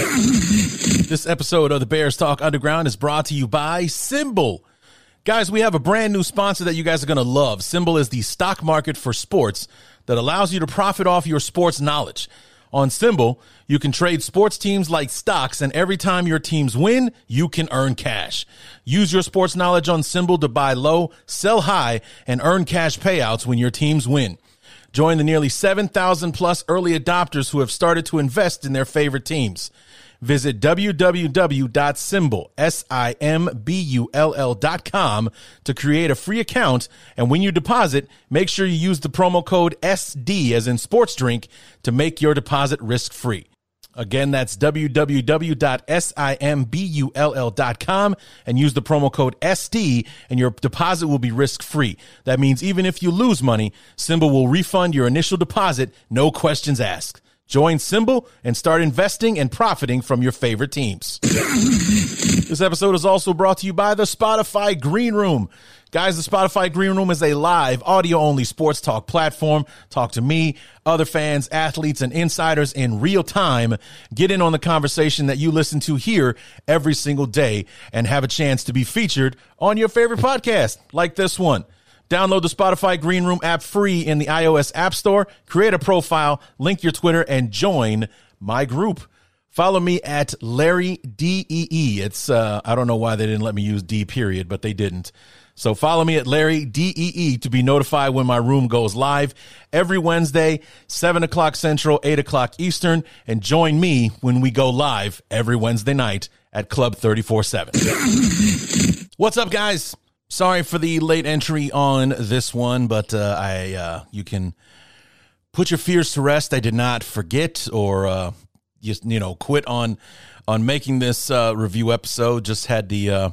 This episode of the Bears Talk Underground is brought to you by SimBull. Guys, we have a brand new sponsor that you guys are going to love. SimBull is the stock market for sports that allows you to profit off your sports knowledge. On SimBull, you can trade sports teams like stocks, and every time your teams win, you can earn cash. Use your sports knowledge on SimBull to buy low, sell high, and earn cash payouts when your teams win. Join the nearly 7,000 plus early adopters who have started to invest in their favorite teams. Visit www.simbull, S-I-M-B-U-L-L dot com to create a free account. And when you deposit, make sure you use the promo code SD as in sports drink to make your deposit risk free. Again, that's www.simbull.com and use the promo code SD and your deposit will be risk free. That means even if you lose money, SimBull will refund your initial deposit, no questions asked. Join SimBull and start investing and profiting from your favorite teams. this episode is also brought to you by the Spotify Green Room. Guys, the Spotify Green Room is a live audio only sports talk platform. Talk to me, other fans, athletes, and insiders in real time. Get in on the conversation that you listen to here every single day and have a chance to be featured on your favorite podcast like this one. Download the Spotify Green Room app free in the iOS App Store. Create a profile, link your Twitter, and join my group. Follow me at Larry DEE. It's, uh, I don't know why they didn't let me use D period, but they didn't. So follow me at Larry DEE to be notified when my room goes live every Wednesday, 7 o'clock Central, 8 o'clock Eastern, and join me when we go live every Wednesday night at Club 34 7. What's up, guys? Sorry for the late entry on this one, but uh, I uh, you can put your fears to rest. I did not forget or uh, just you know quit on on making this uh, review episode. Just had the uh,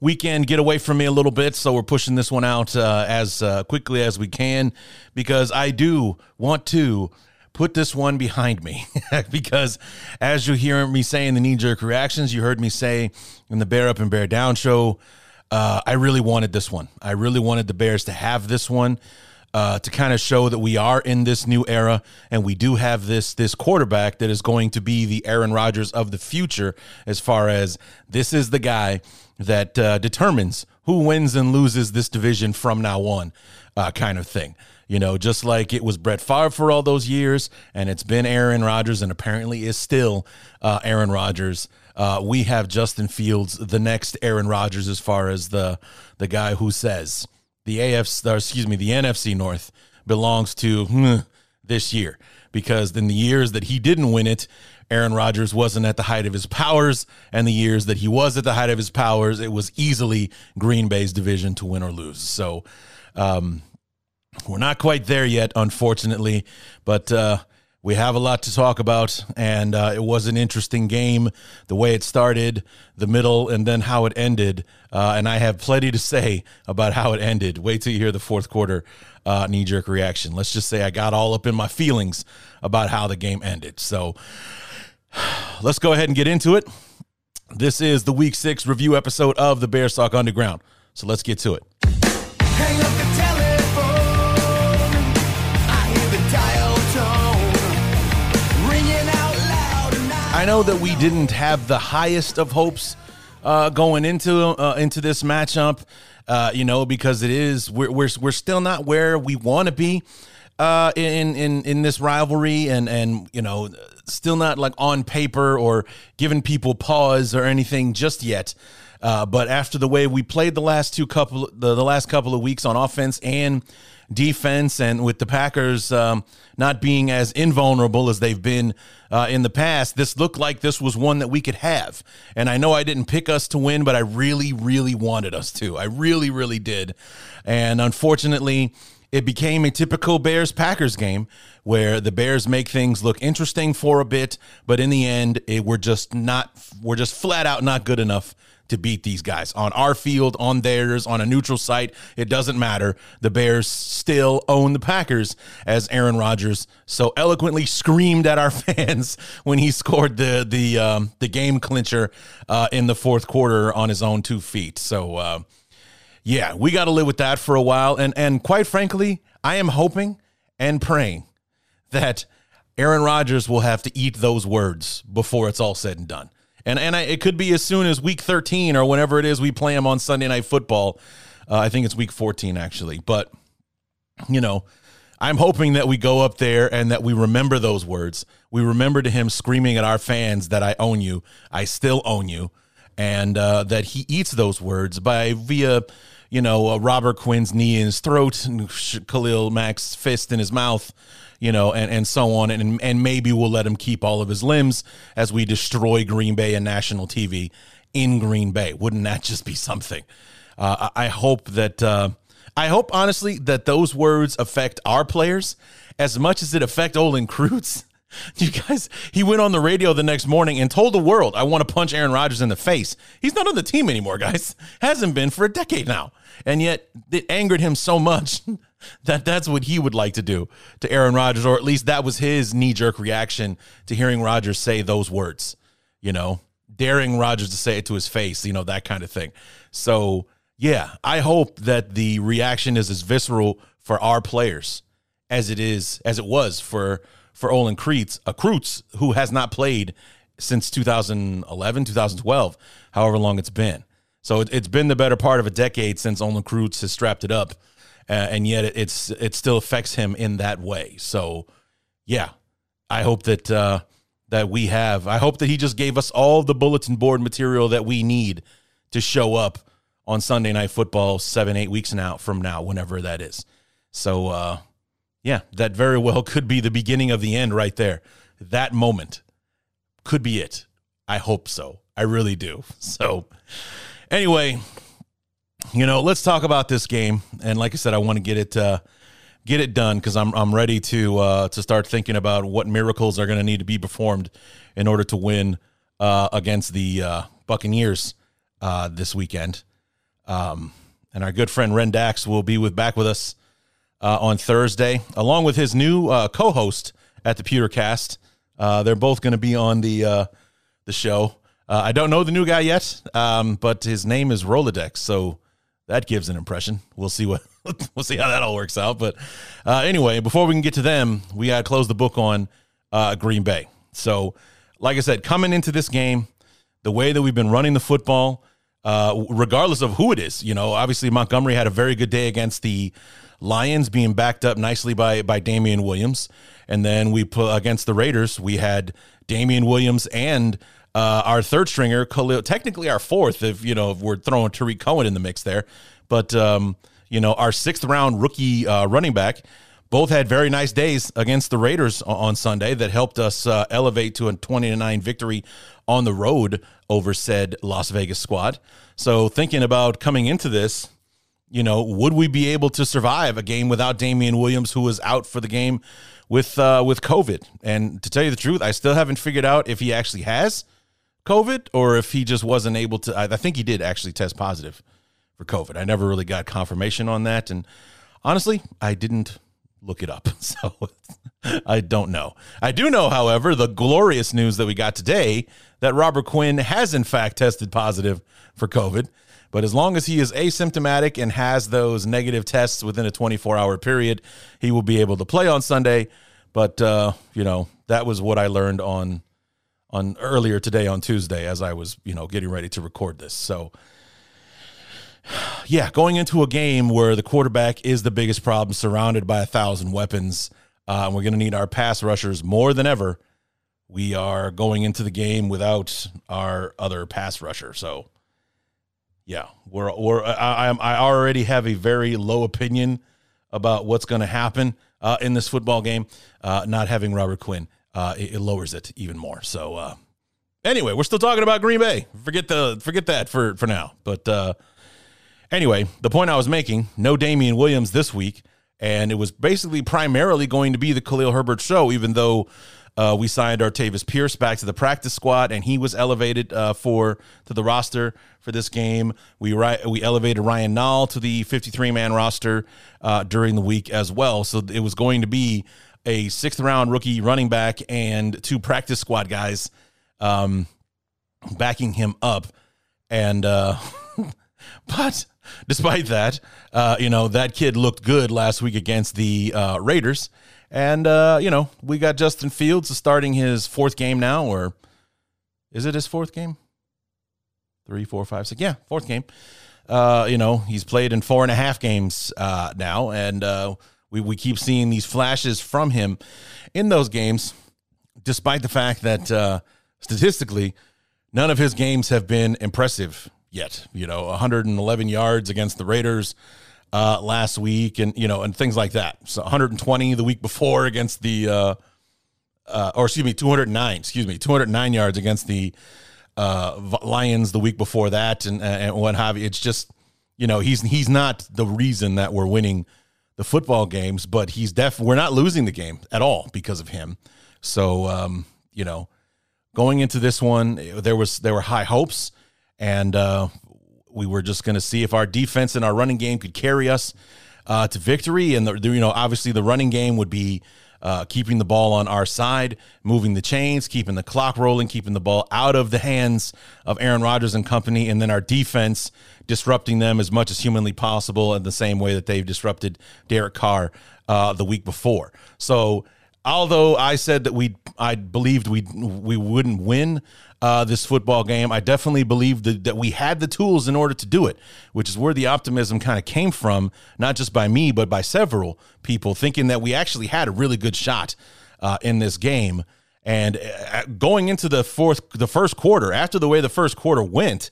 weekend get away from me a little bit, so we're pushing this one out uh, as uh, quickly as we can because I do want to put this one behind me because as you hear me saying the knee jerk reactions, you heard me say in the Bear Up and Bear Down show uh, I really wanted this one. I really wanted the Bears to have this one uh, to kind of show that we are in this new era, and we do have this this quarterback that is going to be the Aaron Rodgers of the future. As far as this is the guy that uh, determines who wins and loses this division from now on, uh, kind of thing. You know, just like it was Brett Favre for all those years, and it's been Aaron Rodgers, and apparently is still uh, Aaron Rodgers uh, we have Justin Fields, the next Aaron Rodgers, as far as the the guy who says the AFC, excuse me, the NFC North belongs to hmm, this year because in the years that he didn't win it, Aaron Rodgers wasn't at the height of his powers, and the years that he was at the height of his powers, it was easily Green Bay's division to win or lose. So. Um, we're not quite there yet, unfortunately, but uh, we have a lot to talk about, and uh, it was an interesting game. The way it started, the middle, and then how it ended. Uh, and I have plenty to say about how it ended. Wait till you hear the fourth quarter uh, knee jerk reaction. Let's just say I got all up in my feelings about how the game ended. So let's go ahead and get into it. This is the week six review episode of the Bears Talk Underground. So let's get to it. I know that we didn't have the highest of hopes uh, going into uh, into this matchup, uh, you know, because it is we're we're, we're still not where we want to be uh, in in in this rivalry, and and you know, still not like on paper or giving people pause or anything just yet. Uh, but after the way we played the last two couple the, the last couple of weeks on offense and defense, and with the Packers um, not being as invulnerable as they've been uh, in the past, this looked like this was one that we could have. And I know I didn't pick us to win, but I really, really wanted us to. I really, really did. And unfortunately, it became a typical Bears Packers game where the Bears make things look interesting for a bit, but in the end, it, we're just not, we're just flat out not good enough to beat these guys on our field, on theirs, on a neutral site. It doesn't matter. The Bears still own the Packers, as Aaron Rodgers so eloquently screamed at our fans when he scored the the um, the game clincher uh, in the fourth quarter on his own two feet. So. Uh, yeah, we got to live with that for a while. And and quite frankly, I am hoping and praying that Aaron Rodgers will have to eat those words before it's all said and done. And and I, it could be as soon as week 13 or whenever it is we play him on Sunday Night Football. Uh, I think it's week 14 actually, but you know. I'm hoping that we go up there and that we remember those words. We remember to him screaming at our fans that I own you. I still own you. And uh, that he eats those words by via you know, uh, Robert Quinn's knee in his throat, Khalil Mack's fist in his mouth, you know, and, and so on. And, and maybe we'll let him keep all of his limbs as we destroy Green Bay and national TV in Green Bay. Wouldn't that just be something? Uh, I hope that, uh, I hope honestly that those words affect our players as much as it affect Olin Kreutz. You guys, he went on the radio the next morning and told the world, I want to punch Aaron Rodgers in the face. He's not on the team anymore, guys. Hasn't been for a decade now. And yet it angered him so much that that's what he would like to do to Aaron Rodgers, or at least that was his knee jerk reaction to hearing Rodgers say those words, you know, daring Rodgers to say it to his face, you know, that kind of thing. So, yeah, I hope that the reaction is as visceral for our players as it is, as it was for for Olin Kreutz, a Kreutz who has not played since 2011, 2012, however long it's been. So it, has been the better part of a decade since Olin Kreutz has strapped it up, uh, and yet it, it's it still affects him in that way. So, yeah, I hope that uh, that we have. I hope that he just gave us all the bulletin board material that we need to show up on Sunday Night Football seven eight weeks now from now, whenever that is. So, uh, yeah, that very well could be the beginning of the end right there. That moment could be it. I hope so. I really do. So, anyway, you know, let's talk about this game. And like I said, I want to get it uh, get it done because I'm I'm ready to uh, to start thinking about what miracles are going to need to be performed in order to win uh, against the uh, Buccaneers uh, this weekend. Um, and our good friend Ren Dax will be with back with us uh, on Thursday, along with his new co-host at the Pewtercast. They're both going to be on the the show. I don't know the new guy yet, um, but his name is Rolodex, so that gives an impression. We'll see what we'll see how that all works out. But uh, anyway, before we can get to them, we got to close the book on Green Bay. So, like I said, coming into this game, the way that we've been running the football, regardless of who it is, you know, obviously Montgomery had a very good day against the Lions being backed up nicely by by Damien Williams, and then we put against the Raiders. We had Damien Williams and uh, our third stringer, Khalil, technically our fourth, if you know if we're throwing Tarik Cohen in the mix there, but um, you know our sixth round rookie uh, running back. Both had very nice days against the Raiders on Sunday that helped us uh, elevate to a 20 to 9 victory on the road over said Las Vegas squad. So, thinking about coming into this, you know, would we be able to survive a game without Damien Williams, who was out for the game with uh, with COVID? And to tell you the truth, I still haven't figured out if he actually has COVID or if he just wasn't able to. I, I think he did actually test positive for COVID. I never really got confirmation on that, and honestly, I didn't look it up, so I don't know. I do know, however, the glorious news that we got today that Robert Quinn has in fact tested positive for COVID. But as long as he is asymptomatic and has those negative tests within a 24 hour period, he will be able to play on Sunday. But uh, you know that was what I learned on on earlier today on Tuesday as I was you know getting ready to record this. So yeah, going into a game where the quarterback is the biggest problem, surrounded by a thousand weapons, uh, and we're going to need our pass rushers more than ever. We are going into the game without our other pass rusher, so yeah, we're we're I I already have a very low opinion about what's going to happen uh, in this football game. Uh, not having Robert Quinn, uh, it, it, lowers it even more. So uh, anyway, we're still talking about Green Bay. Forget the forget that for for now. But uh, anyway, the point I was making: no Damien Williams this week, and it was basically primarily going to be the Khalil Herbert show, even though uh, we signed Artavis Pierce back to the practice squad, and he was elevated uh, for to the roster for this game. We we elevated Ryan Nall to the 53 man roster uh, during the week as well. So it was going to be a sixth round rookie running back and two practice squad guys um, backing him up, and uh, but despite that, uh, you know, that kid looked good last week against the uh, Raiders. And, uh, you know, we got Justin Fields starting his fourth game now, or is it his fourth game? Three, four, five, six. Yeah, fourth game. Uh, you know, he's played in four and a half games uh, now, and uh, we, we keep seeing these flashes from him in those games, despite the fact that uh, statistically, none of his games have been impressive yet. You know, 111 yards against the Raiders uh, last week, and you know, and things like that. So 120 the week before against the, uh, uh, or excuse me, 209. Excuse me, 209 yards against the uh, Lions the week before that, and and what have you. It's just, you know, he's he's not the reason that we're winning the football games, but he's def. We're not losing the game at all because of him. So, um, you know, going into this one, there was there were high hopes and uh, we were just going to see if our defense and our running game could carry us uh, to victory. And the, you know, obviously, the running game would be uh, keeping the ball on our side, moving the chains, keeping the clock rolling, keeping the ball out of the hands of Aaron Rodgers and company, and then our defense disrupting them as much as humanly possible in the same way that they've disrupted Derek Carr uh, the week before. So although I said that we I believed we we wouldn't win uh, this football game, I definitely believe that, that we had the tools in order to do it, which is where the optimism kind of came from, not just by me but by several people thinking that we actually had a really good shot uh, in this game. And uh, going into the fourth, the first quarter, after the way the first quarter went,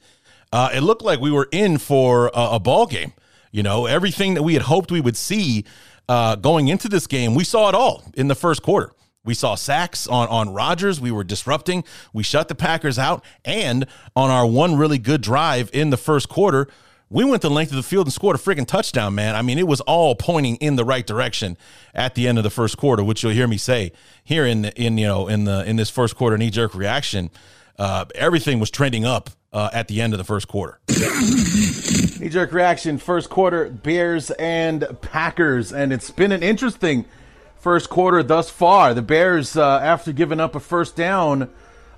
uh, it looked like we were in for a, a ball game. You know, everything that we had hoped we would see uh, going into this game, we saw it all in the first quarter. We saw sacks on on Rodgers. We were disrupting. We shut the Packers out, and on our one really good drive in the first quarter, we went the length of the field and scored a freaking touchdown, man. I mean, it was all pointing in the right direction at the end of the first quarter, which you'll hear me say here in the, in you know in the in this first quarter knee jerk reaction. Uh, everything was trending up uh, at the end of the first quarter. Knee jerk reaction, first quarter, Bears and Packers. And it's been an interesting first quarter thus far. The Bears, uh, after giving up a first down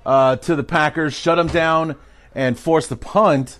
uh, to the Packers, shut them down and forced the punt.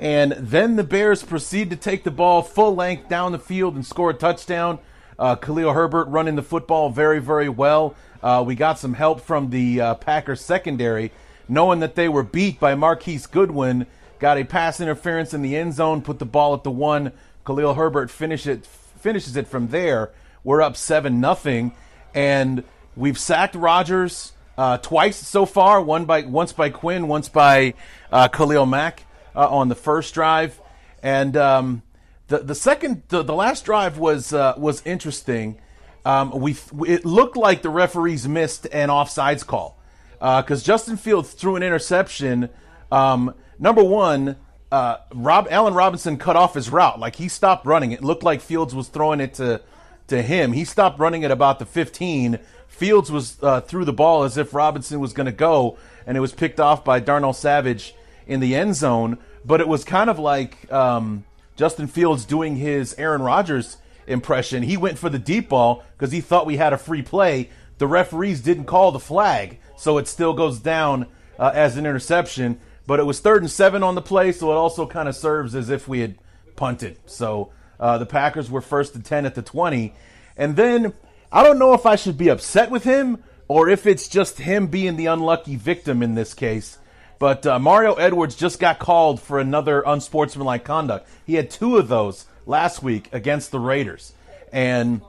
And then the Bears proceed to take the ball full length down the field and score a touchdown. Uh, Khalil Herbert running the football very, very well. Uh, we got some help from the uh, Packers secondary, knowing that they were beat by Marquise Goodwin got a pass interference in the end zone, put the ball at the one. Khalil Herbert finish it, finishes it from there. We're up seven nothing, and we've sacked Rodgers uh, twice so far. One by once by Quinn, once by uh, Khalil Mack uh, on the first drive, and um, the the second the, the last drive was uh, was interesting. Um, we it looked like the referees missed an offsides call because uh, Justin Fields threw an interception. Um, number one, uh, Rob Allen Robinson cut off his route. Like he stopped running. It looked like Fields was throwing it to to him. He stopped running at about the 15. Fields was uh, threw the ball as if Robinson was going to go, and it was picked off by Darnell Savage in the end zone. But it was kind of like um, Justin Fields doing his Aaron Rodgers impression. He went for the deep ball because he thought we had a free play. The referees didn't call the flag, so it still goes down uh, as an interception. But it was third and seven on the play, so it also kind of serves as if we had punted. So uh, the Packers were first and 10 at the 20. And then I don't know if I should be upset with him or if it's just him being the unlucky victim in this case. But uh, Mario Edwards just got called for another unsportsmanlike conduct. He had two of those last week against the Raiders. And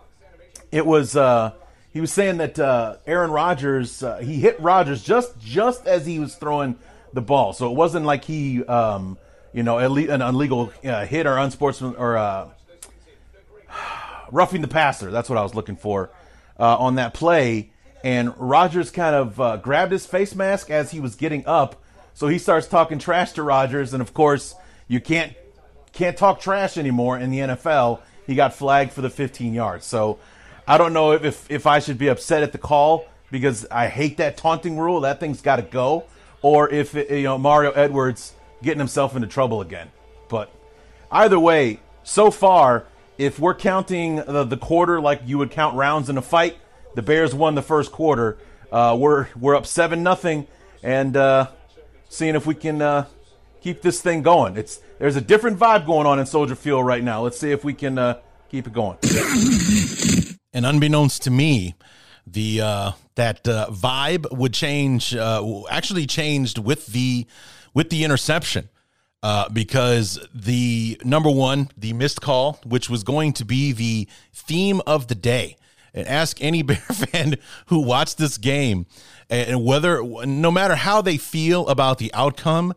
it was. Uh, he was saying that uh, Aaron Rodgers, uh, he hit Rodgers just just as he was throwing the ball. So it wasn't like he, um, you know, an illegal uh, hit or unsportsman or uh, roughing the passer. That's what I was looking for uh, on that play. And Rodgers kind of uh, grabbed his face mask as he was getting up. So he starts talking trash to Rodgers. and of course, you can't can't talk trash anymore in the NFL. he got flagged for the 15 yards. So I don't know if, if, if I should be upset at the call because I hate that taunting rule. That thing's got to go. Or if, it, you know, Mario Edwards getting himself into trouble again. But either way, so far, if we're counting the, the quarter like you would count rounds in a fight, the Bears won the first quarter. Uh, we're we're up seven nothing, and uh, seeing if we can uh, keep this thing going. It's there's a different vibe going on in Soldier Field right now. Let's see if we can uh, keep it going. and unbeknownst to me, the uh, that uh, vibe would change. Actually, changed with the with the interception. Uh, because the number one, the missed call, which was going to be the theme of the day, and ask any Bear fan who watched this game and whether, no matter how they feel about the outcome,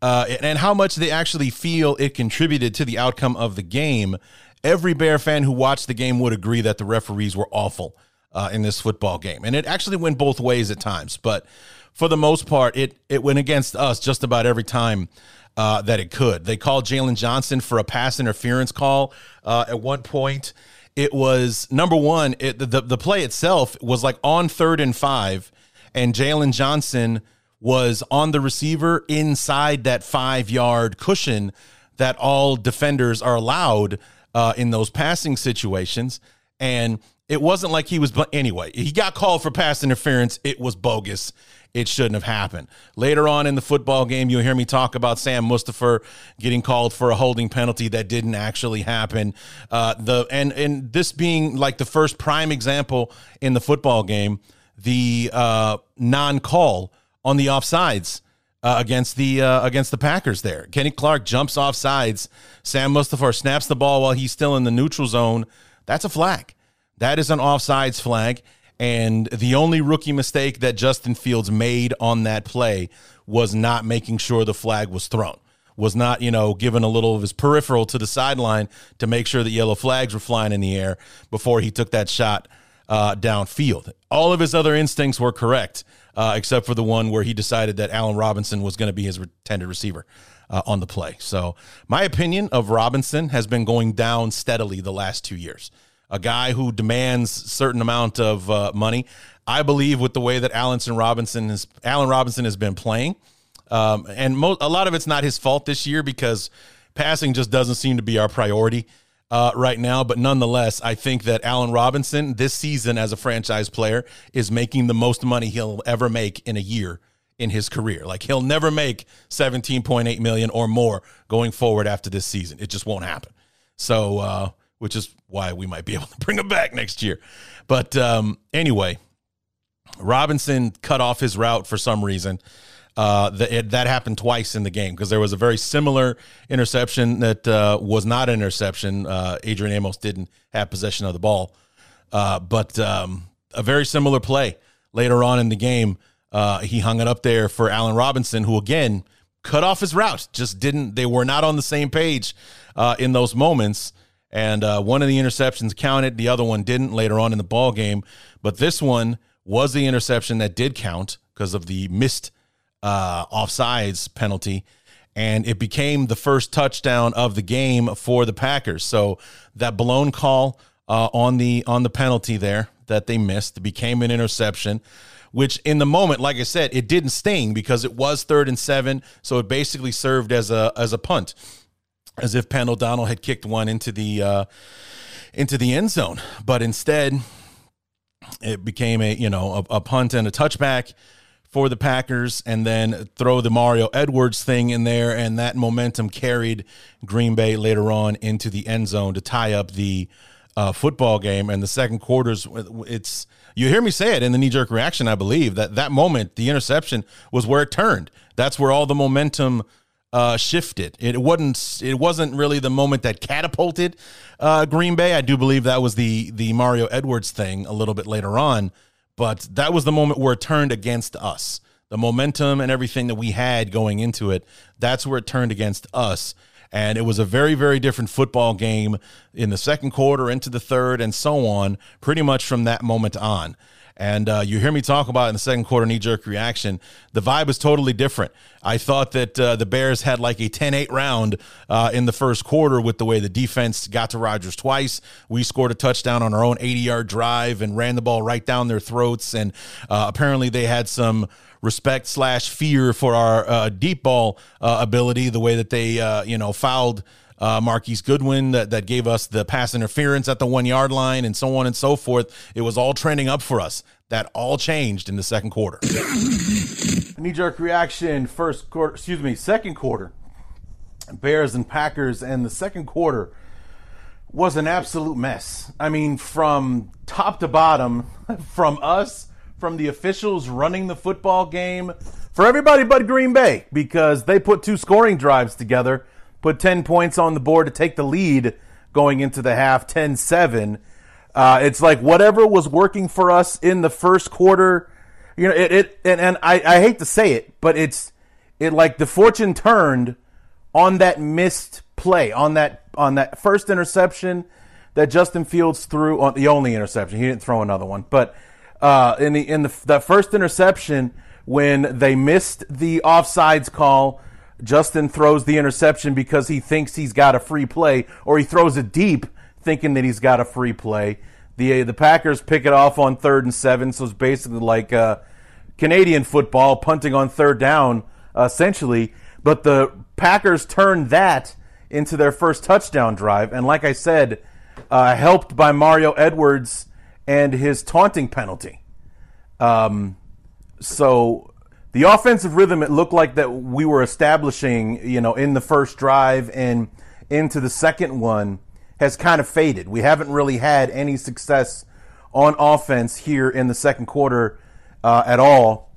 uh, and how much they actually feel it contributed to the outcome of the game, every Bear fan who watched the game would agree that the referees were awful uh, in this football game. And it actually went both ways at times, but for the most part, it it went against us just about every time. Uh, that it could. They called Jaylon Johnson for a pass interference call uh, at one point. It was number one. It, the the play itself was like on third and five, and Jaylon Johnson was on the receiver inside that five yard cushion that all defenders are allowed uh, in those passing situations. And it wasn't like he was, but anyway, he got called for pass interference. It was bogus. It shouldn't have happened. Later on in the football game, you'll hear me talk about Sam Mustipher getting called for a holding penalty that didn't actually happen. Uh, the and and this being like the first prime example in the football game, the uh, non-call on the offsides uh, against the uh, against the Packers. There, Kenny Clark jumps off sides. Sam Mustipher snaps the ball while he's still in the neutral zone. That's a flag. That is an offsides flag. And the only rookie mistake that Justin Fields made on that play was not making sure the flag was thrown. Was not, you know, giving a little of his peripheral to the sideline to make sure the yellow flags were flying in the air before he took that shot uh, downfield. All of his other instincts were correct uh, except for the one where he decided that Allen Robinson was going to be his intended receiver uh, on the play. So, my opinion of Robinson has been going down steadily the last two years. A guy who demands certain amount of uh, money. I believe with the way that Allen Robinson has Allen Robinson has been playing, um, and mo- a lot of it's not his fault this year because passing just doesn't seem to be our priority uh, right now. But nonetheless, I think that Allen Robinson this season as a franchise player is making the most money he'll ever make in a year in his career. Like he'll never make 17.8 million or more going forward after this season. It just won't happen. So, uh, which is why we might be able to bring him back next year. But um, anyway, Robinson cut off his route for some reason. Uh, the, it, that happened twice in the game because there was a very similar interception that uh, was not an interception. Uh, Adrian Amos didn't have possession of the ball, uh, but um, a very similar play later on in the game. Uh, he hung it up there for Allen Robinson, who again cut off his route. Just didn't. They were not on the same page uh, in those moments. And one of the interceptions counted, the other one didn't later on in the ball game. But this one was the interception that did count because of the missed uh, offsides penalty, and it became the first touchdown of the game for the Packers. So that blown call uh, on the on the penalty there that they missed became an interception. Which in the moment, like I said, it didn't sting because it was third and seven, so it basically served as a as a punt, as if Penn O'Donnell had kicked one into the uh, into the end zone. But instead, it became a you know a, a punt and a touchback for the Packers and then throw the Mario Edwards thing in there. And that momentum carried Green Bay later on into the end zone to tie up the uh, football game. And the second quarters, it's, you hear me say it in the knee jerk reaction, I believe that that moment, the interception was where it turned. That's where all the momentum uh, shifted. It wasn't. It wasn't really the moment that catapulted uh, Green Bay. I do believe that was the the Mario Edwards thing a little bit later on. But that was the moment where it turned against us. The momentum and everything that we had going into it, that's where it turned against us. And it was a very, very different football game in the second quarter, into the third, and so on, pretty much from that moment on. And uh, you hear me talk about in the second quarter knee jerk reaction. The vibe is totally different. I thought that uh, the Bears had like a 10 8 round uh, in the first quarter with the way the defense got to Rodgers twice. We scored a touchdown on our own 80 yard drive and ran the ball right down their throats. And uh, apparently they had some respect slash fear for our uh, deep ball uh, ability, the way that they, you know, fouled uh, Marquise Goodwin that, that gave us the pass interference at the one yard line and so on and so forth. It was all trending up for us. That all changed in the second quarter. Knee jerk reaction, first quarter, excuse me, second quarter. Bears and Packers, and the second quarter was an absolute mess. I mean, from top to bottom, from us, from the officials running the football game, for everybody but Green Bay, because they put two scoring drives together put 10 points on the board to take the lead going into the half 10 7. Uh, it's like whatever was working for us in the first quarter, you know, it, it and, and I, I hate to say it, but it's it like the fortune turned on that missed play, on that on that first interception that Justin Fields threw on the only interception. He didn't throw another one, but uh, in the in the that first interception when they missed the offsides call Justin throws the interception because he thinks he's got a free play, or he throws it deep thinking that he's got a free play. The the Packers pick it off on third and seven, so it's basically like uh, Canadian football punting on third down, uh, essentially. But the Packers turn that into their first touchdown drive, and like I said, uh, helped by Mario Edwards and his taunting penalty. Um, so the offensive rhythm it looked like that we were establishing, you know, in the first drive and into the second one has kind of faded. We haven't really had any success on offense here in the second quarter uh, at all.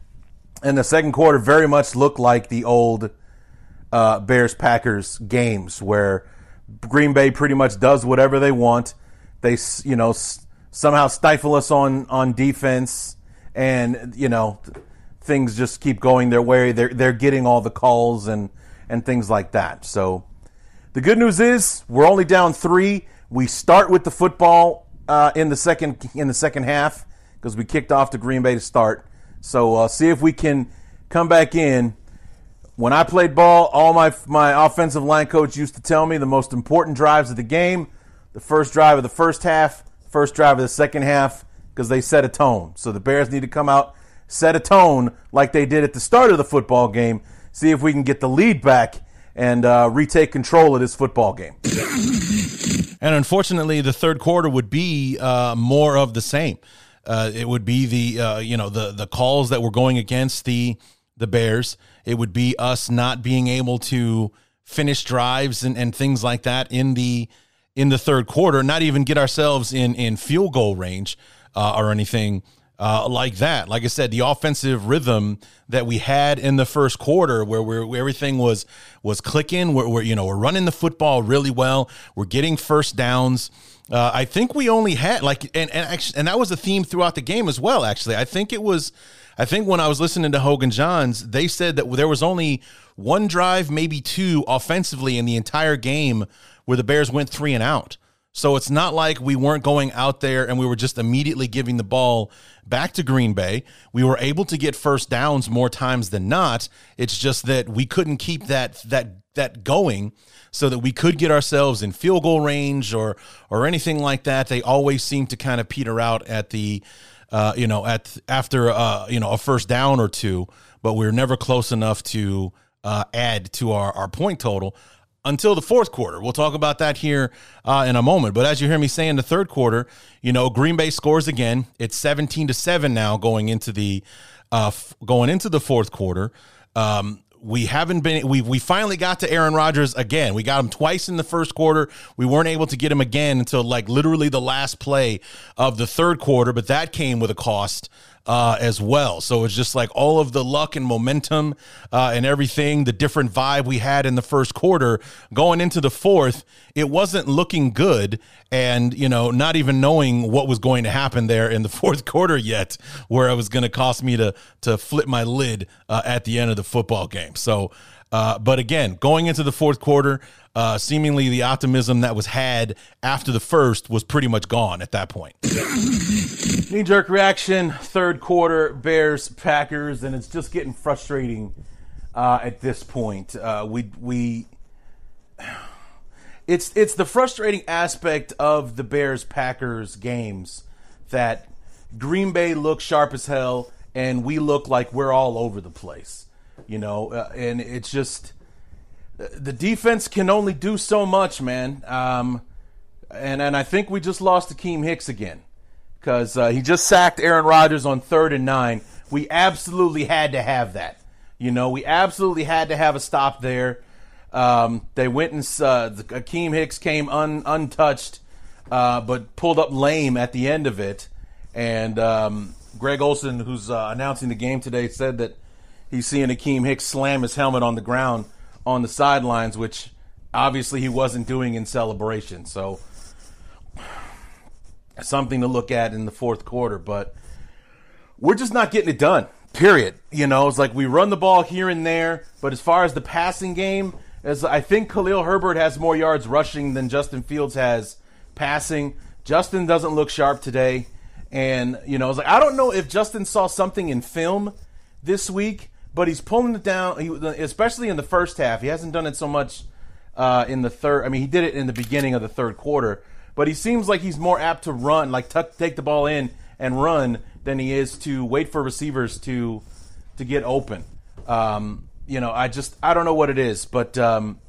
And the second quarter very much looked like the old uh, Bears Packers games where Green Bay pretty much does whatever they want. They, you know, somehow stifle us on on defense, and you know things just keep going their way. They're they're getting all the calls and and things like that. So the good news is we're only down three. We start with the football uh, in the second in the second half because we kicked off to Green Bay to start. So uh, see if we can come back in. When I played ball, all my my offensive line coach used to tell me the most important drives of the game, the first drive of the first half, first drive of the second half, because they set a tone. So the Bears need to come out set a tone like they did at the start of the football game. See if we can get the lead back and uh, retake control of this football game. And unfortunately, the third quarter would be uh, more of the same. Uh, it would be the uh, you know the the calls that were going against the the Bears. It would be us not being able to finish drives and, and things like that in the in the third quarter. Not even get ourselves in in field goal range uh, or anything uh, like that. Like I said, the offensive rhythm that we had in the first quarter, where we're everything was was clicking, where we're you know we're running the football really well, we're getting first downs. Uh, I think we only had like and and actually, and that was a theme throughout the game as well. Actually, I think it was. I think when I was listening to Hoge and Jahns, they said that there was only one drive, maybe two, offensively in the entire game where the Bears went three and out. So it's not like we weren't going out there and we were just immediately giving the ball back to Green Bay. We were able to get first downs more times than not. It's just that we couldn't keep that that that going so that we could get ourselves in field goal range or or anything like that. They always seem to kind of peter out at the uh, you know at after uh, you know a first down or two, but we are never close enough to uh, add to our, our point total until the fourth quarter. We'll talk about that here uh, in a moment. But as you hear me say in the third quarter, you know, Green Bay scores again. It's 17 to 7 now going into the uh, f- going into the fourth quarter. Um, we haven't been we we finally got to Aaron Rodgers again. We got him twice in the first quarter. We weren't able to get him again until like literally the last play of the third quarter, but that came with a cost uh, as well. So it's just like all of the luck and momentum uh, and everything, the different vibe we had in the first quarter going into the fourth, it wasn't looking good. And, you know, not even knowing what was going to happen there in the fourth quarter yet, where it was going to cost me to, to flip my lid uh, at the end of the football game. So, Uh, but again, going into the fourth quarter, uh, seemingly the optimism that was had after the first was pretty much gone at that point. Knee jerk reaction, third quarter, Bears, Packers, and it's just getting frustrating uh, at this point. Uh, we we it's it's the frustrating aspect of the Bears Packers games that Green Bay looks sharp as hell, and we look like we're all over the place, you know. Uh, and it's just the defense can only do so much, man. Um, and and I think we just lost Akiem Hicks again because uh, he just sacked Aaron Rodgers on third and nine. We absolutely had to have that. You know, we absolutely had to have a stop there. Um, they went and uh, Akiem Hicks came un, untouched, uh, but pulled up lame at the end of it. And um, Greg Olsen, who's uh, announcing the game today, said that he's seeing Akiem Hicks slam his helmet on the ground on the sidelines, which obviously he wasn't doing in celebration. So something to look at in the fourth quarter, but we're just not getting it done. Period. You know, it's like we run the ball here and there, but as far as the passing game, as I think Khalil Herbert has more yards rushing than Justin Fields has passing. Justin doesn't look sharp today. And, you know, I was like, I don't know if Justin saw something in film this week, but he's pulling it down, he, especially in the first half. He hasn't done it so much uh, in the third. I mean, he did it in the beginning of the third quarter, but he seems like he's more apt to run, like tuck, take the ball in and run, than he is to wait for receivers to to get open. Um, you know, I just I don't know what it is, but um,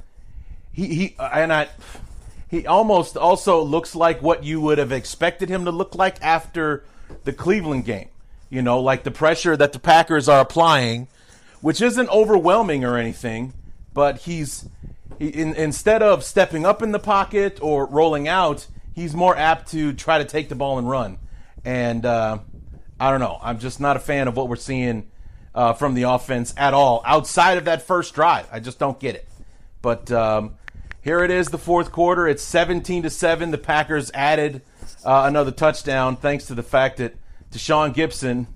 he he and I he almost also looks like what you would have expected him to look like after the Cleveland game. You know, like the pressure that the Packers are applying, which isn't overwhelming or anything, but he's he, in, instead of stepping up in the pocket or rolling out, he's more apt to try to take the ball and run. And uh, I don't know. I'm just not a fan of what we're seeing uh, from the offense at all outside of that first drive. I just don't get it. But um, here it is, the fourth quarter. It's 17 to seven. The Packers added uh, another touchdown thanks to the fact that Tashaun Gipson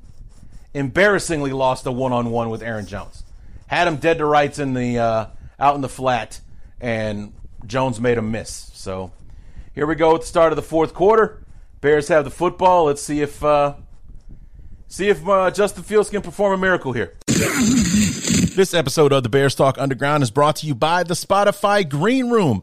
embarrassingly lost a one-on-one with Aaron Jones. Had him dead to rights in the uh, out in the flat, and Jones made him miss. So here we go at the start of the fourth quarter. Bears have the football. Let's see if uh, see if uh, Justin Fields can perform a miracle here. This episode of the Bears Talk Underground is brought to you by the Spotify Green Room.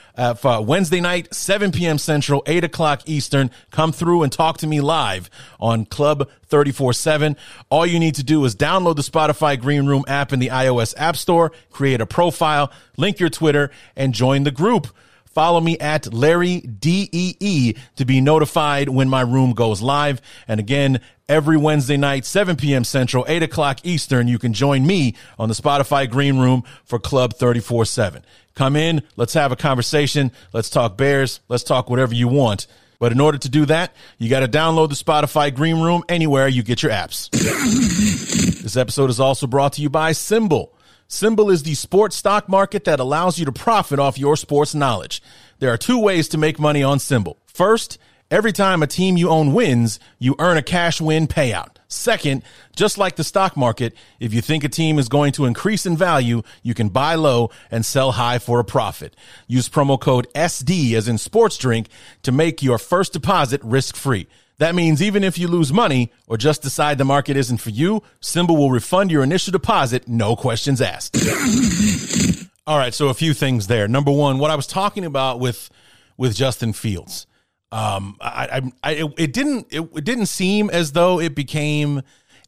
uh, for Wednesday night, 7 p.m. Central, 8 o'clock Eastern. Come through and talk to me live on Club 34 7. All you need to do is download the Spotify Green Room app in the iOS App Store, create a profile, link your Twitter, and join the group. Follow me at Larry DEE to be notified when my room goes live. And again, every Wednesday night, 7 p.m. Central, 8 o'clock Eastern, you can join me on the Spotify Green Room for Club 34 7. Come in, let's have a conversation, let's talk Bears, let's talk whatever you want. But in order to do that, you got to download the Spotify Green Room anywhere you get your apps. this episode is also brought to you by SimBull. SimBull is the sports stock market that allows you to profit off your sports knowledge. There are two ways to make money on SimBull. First, every time a team you own wins, you earn a cash win payout. Second, just like the stock market, if you think a team is going to increase in value, you can buy low and sell high for a profit. Use promo code SD as in sports drink to make your first deposit risk free. That means even if you lose money or just decide the market isn't for you, SimBull will refund your initial deposit, no questions asked. All right, so a few things there. Number one, what I was talking about with with Justin Fields, um, I, I, I it didn't it, it didn't seem as though it became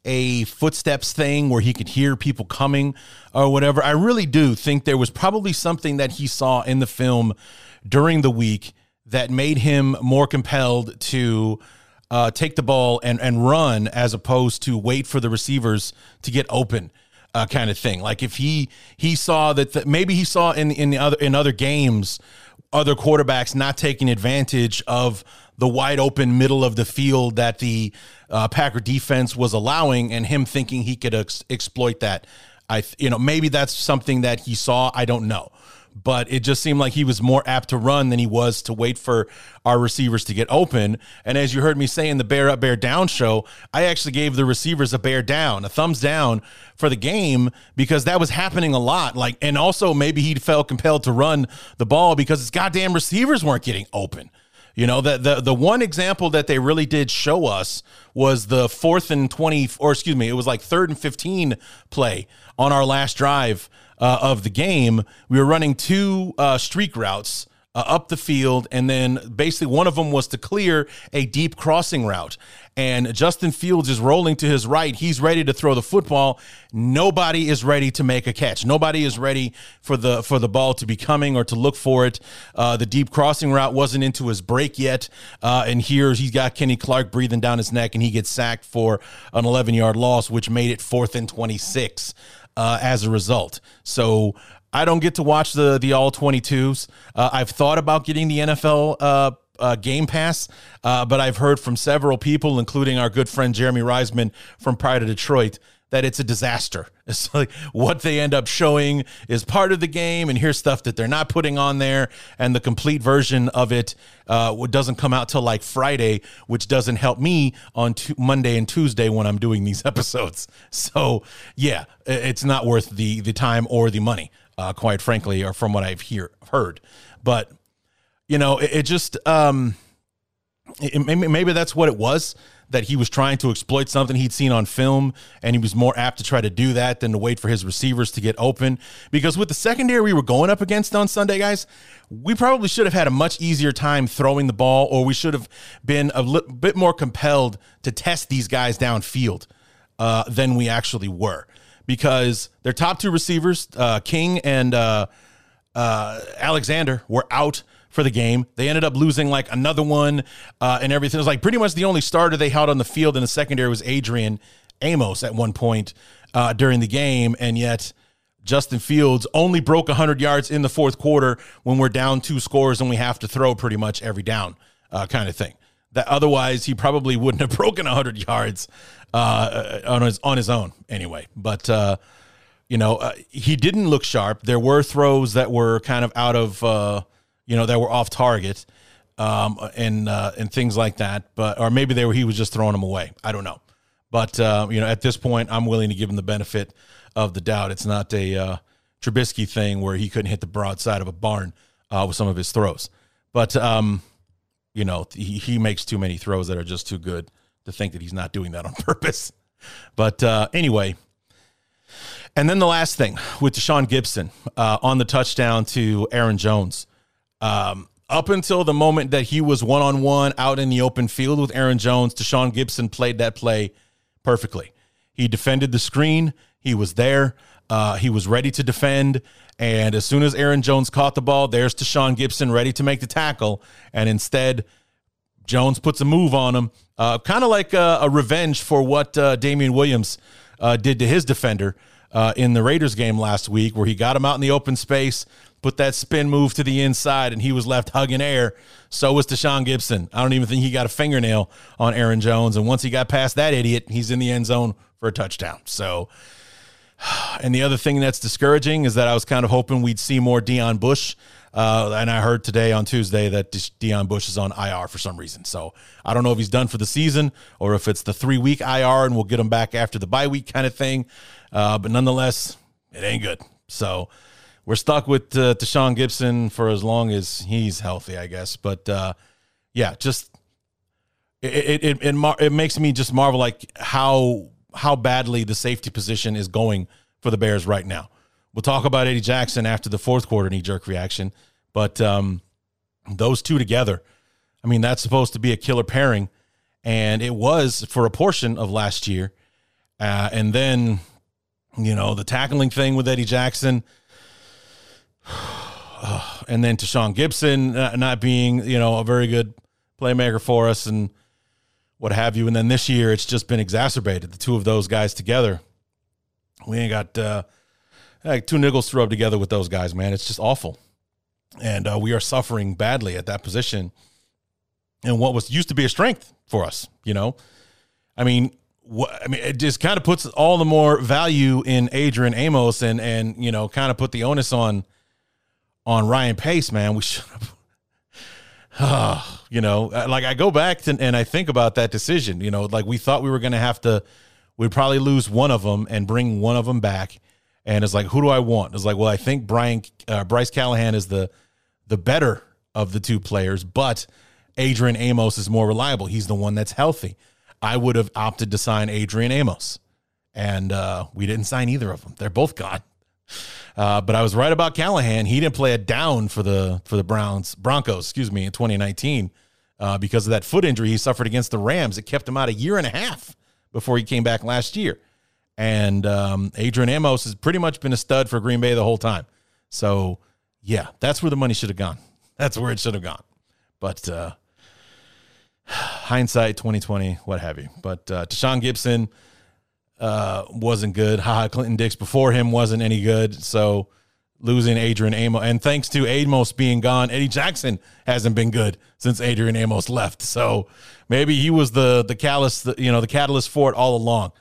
a footsteps thing where he could hear people coming or whatever. I really do think there was probably something that he saw in the film during the week that made him more compelled to uh, take the ball and, and run as opposed to wait for the receivers to get open. uh, kind of thing. Like if he he saw that the, maybe he saw in in the other in other games other quarterbacks not taking advantage of the wide open middle of the field that the uh, Packer defense was allowing, and him thinking he could ex- exploit that. I you know maybe that's something that he saw. I don't know but it just seemed like he was more apt to run than he was to wait for our receivers to get open. And as you heard me say in the Bear Up, Bear Down show, I actually gave the receivers a bear down, a thumbs down for the game because that was happening a lot. Like, and also maybe he felt compelled to run the ball because his goddamn receivers weren't getting open. You know, the, the the one example that they really did show us was the fourth and 20, or excuse me, it was like third and 15 play on our last drive uh, of the game, we were running two uh, streak routes. Uh, up the field, and then basically one of them was to clear a deep crossing route. And Justin Fields is rolling to his right. He's ready to throw the football. Nobody is ready to make a catch. Nobody is ready for the for the ball to be coming or to look for it. Uh, the deep crossing route wasn't into his break yet, uh, and here he's got Kenny Clark breathing down his neck, and he gets sacked for an 11 yard loss, which made it fourth and 26 uh, as a result. So I don't get to watch the the all 22s. Uh, I've thought about getting the NFL uh, uh, Game Pass, uh, but I've heard from several people, including our good friend Jeremy Reisman from Pride of Detroit, that it's a disaster. It's like what they end up showing is part of the game, and here's stuff that they're not putting on there, and the complete version of it uh, doesn't come out till like Friday, which doesn't help me on t- Monday and Tuesday when I'm doing these episodes. So yeah, it's not worth the the time or the money, uh, quite frankly, or from what I've hear heard. But you know, it, it just um, it, maybe, maybe that's what it was that he was trying to exploit something he'd seen on film and he was more apt to try to do that than to wait for his receivers to get open. Because with the secondary we were going up against on Sunday guys we probably should have had a much easier time throwing the ball or we should have been a li- bit more compelled to test these guys downfield uh, than we actually were. Because their top two receivers uh, King and uh, uh Alexander were out for the game. They ended up losing like another one uh, and everything. It was like pretty much the only starter they held on the field in the secondary was Adrian Amos at one point uh, during the game. And yet Justin Fields only broke 100 yards in the fourth quarter when we're down two scores and we have to throw pretty much every down uh, kind of thing. That otherwise he probably wouldn't have broken 100 yards uh, on his on his own anyway. But uh, you know uh, he didn't look sharp. There were throws that were kind of out of uh, you know, that were off target um, and uh, and things like that. But or maybe they were he was just throwing them away. I don't know. But uh, you know, at this point, I'm willing to give him the benefit of the doubt. It's not a uh, Trubisky thing where he couldn't hit the broadside of a barn uh, with some of his throws. But um, you know, he, he makes too many throws that are just too good to think that he's not doing that on purpose. But uh, anyway, and then the last thing with Tashaun Gipson uh, on the touchdown to Aaron Jones. Um, up until the moment that he was one on one out in the open field with Aaron Jones, Tashaun Gipson played that play perfectly. He defended the screen, he was there, uh, he was ready to defend. And as soon as Aaron Jones caught the ball, there's Tashaun Gipson ready to make the tackle. And instead, Jones puts a move on him, uh, kind of like a, a, revenge for what uh, Damien Williams uh, did to his defender uh, in the Raiders game last week, where he got him out in the open space, put that spin move to the inside, and he was left hugging air. So was Tashaun Gipson. I don't even think he got a fingernail on Aaron Jones. And once he got past that idiot, he's in the end zone for a touchdown. So, and the other thing that's discouraging is that I was kind of hoping we'd see more Deon Bush. Uh, and I heard today on Tuesday that Deon Bush is on IR for some reason. So I don't know if he's done for the season or if it's the three week IR and we'll get him back after the bye week kind of thing. Uh, but nonetheless, it ain't good. So we're stuck with uh, Tashaun Gipson for as long as he's healthy, I guess. But uh, yeah, just it it it, it, it makes me just marvel like how how badly the safety position is going for the Bears right now. We'll talk about Eddie Jackson after the fourth quarter knee jerk reaction, but um, those two together, I mean, that's supposed to be a killer pairing, and it was for a portion of last year, uh, and then you know the tackling thing with Eddie Jackson and then Tashaun Gipson not being, you know, a very good playmaker for us and what have you. And then this year, it's just been exacerbated. The two of those guys together We ain't got uh, like two niggles to rub together with those guys, man. It's just awful, and uh, we are suffering badly at that position. And what was used to be a strength for us, you know, I mean, I mean, it just kind of puts all the more value in Adrian Amos, and and you know, kind of put the onus on on Ryan Pace, man. We should have. you know, like I go back to, and I think about that decision. You know, like we thought we were going to have to, we'd probably lose one of them and bring one of them back. And it's like, who do I want? It's like, well, I think Brian uh, Bryce Callahan is the the better of the two players, but Adrian Amos is more reliable. He's the one that's healthy. I would have opted to sign Adrian Amos, and uh, we didn't sign either of them. They're both gone. Uh, but I was right about Callahan. He didn't play a down for the for the Browns Broncos, excuse me, in 2019 uh, because of that foot injury he suffered against the Rams. It kept him out a year and a half before he came back last year. And um, Adrian Amos has pretty much been a stud for Green Bay the whole time. So yeah, that's where the money should have gone. That's where it should have gone. But uh, hindsight, 2020, what have you. But uh, Tashaun Gipson uh, wasn't good. Ha Ha, Clinton Dix before him wasn't any good. So losing Adrian Amos, and thanks to Amos being gone, Eddie Jackson hasn't been good since Adrian Amos left. So maybe he was the the catalyst, you know, the catalyst for it all along.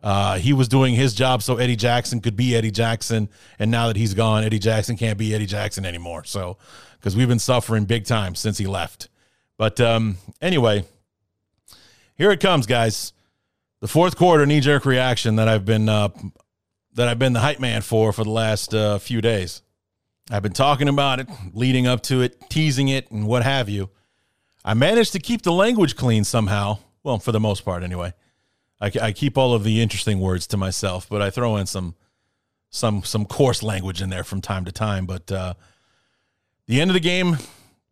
Uh, he was doing his job so Eddie Jackson could be Eddie Jackson, and now that he's gone, Eddie Jackson can't be Eddie Jackson anymore. So because we've been suffering big time since he left. But um, anyway, here it comes, guys. The fourth quarter knee jerk reaction that I've been uh, that I've been the hype man for for the last uh, few days. I've been talking about it, leading up to it, teasing it, and what have you. I managed to keep the language clean somehow. Well, for the most part, anyway. I, I keep all of the interesting words to myself, but I throw in some some some coarse language in there from time to time. But uh, the end of the game,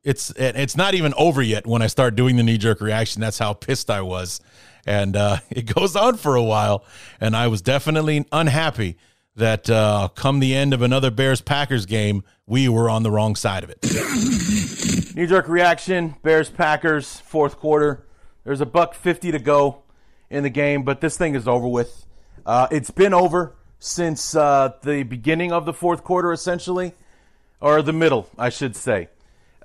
it's it's not even over yet when I start doing the knee jerk reaction. That's how pissed I was, and uh, it goes on for a while. And I was definitely unhappy that uh, come the end of another Bears Packers game, we were on the wrong side of it. knee jerk reaction: Bears Packers fourth quarter. There's a buck fifty to go in the game, but this thing is over with. Uh, it's been over since uh, the beginning of the fourth quarter, essentially, or the middle, I should say.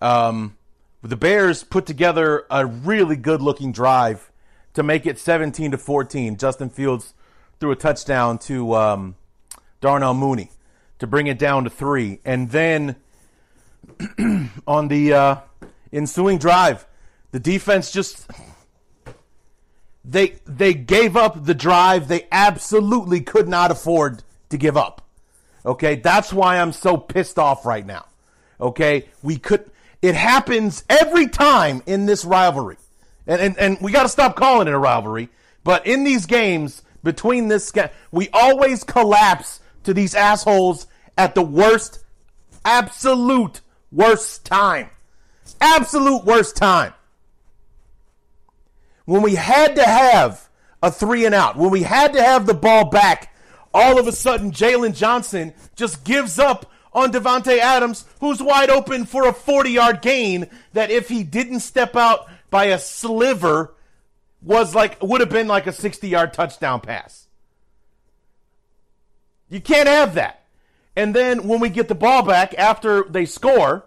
Um, the Bears put together a really good looking drive to make it 17 to 14. Justin Fields threw a touchdown to um, Darnell Mooney to bring it down to three. And then on the uh, ensuing drive, the defense just they they gave up the drive they absolutely could not afford to give up. Okay, that's why I'm so pissed off right now. Okay, we could it happens every time in this rivalry. And, and, and we got to stop calling it a rivalry. But in these games, between this, we always collapse to these assholes at the worst, absolute worst time. Absolute worst time. When we had to have a three and out, when we had to have the ball back, all of a sudden Jaylon Johnson just gives up on Davante Adams, who's wide open for a 40 yard gain that if he didn't step out by a sliver was like would have been like a 60 yard touchdown pass. You can't have that. And then when we get the ball back after they score,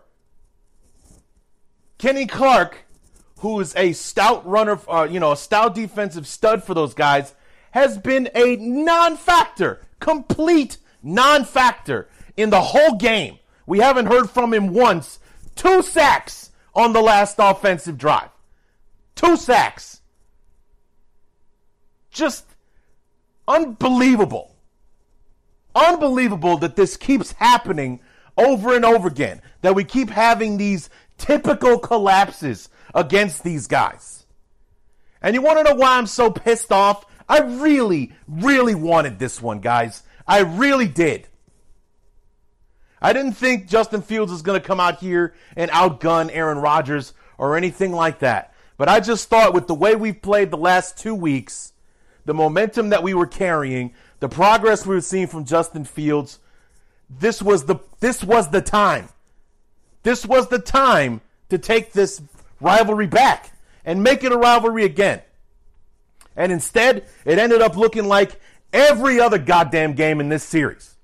Kenny Clark, who is a stout runner, uh, you know, a stout defensive stud for those guys, has been a non factor, complete non factor in the whole game. We haven't heard from him once. Two sacks on the last offensive drive. Two sacks. Just unbelievable. Unbelievable that this keeps happening over and over again. That we keep having these typical collapses against these guys. And you want to know why I'm so pissed off? I really, really wanted this one, guys. I really did. I didn't think Justin Fields was going to come out here and outgun Aaron Rodgers or anything like that. But I just thought with the way we've played the last two weeks, the momentum that we were carrying, the progress we were seeing from Justin Fields, this was the this was the time. This was the time to take this rivalry back and make it a rivalry again. And instead, it ended up looking like every other goddamn game in this series.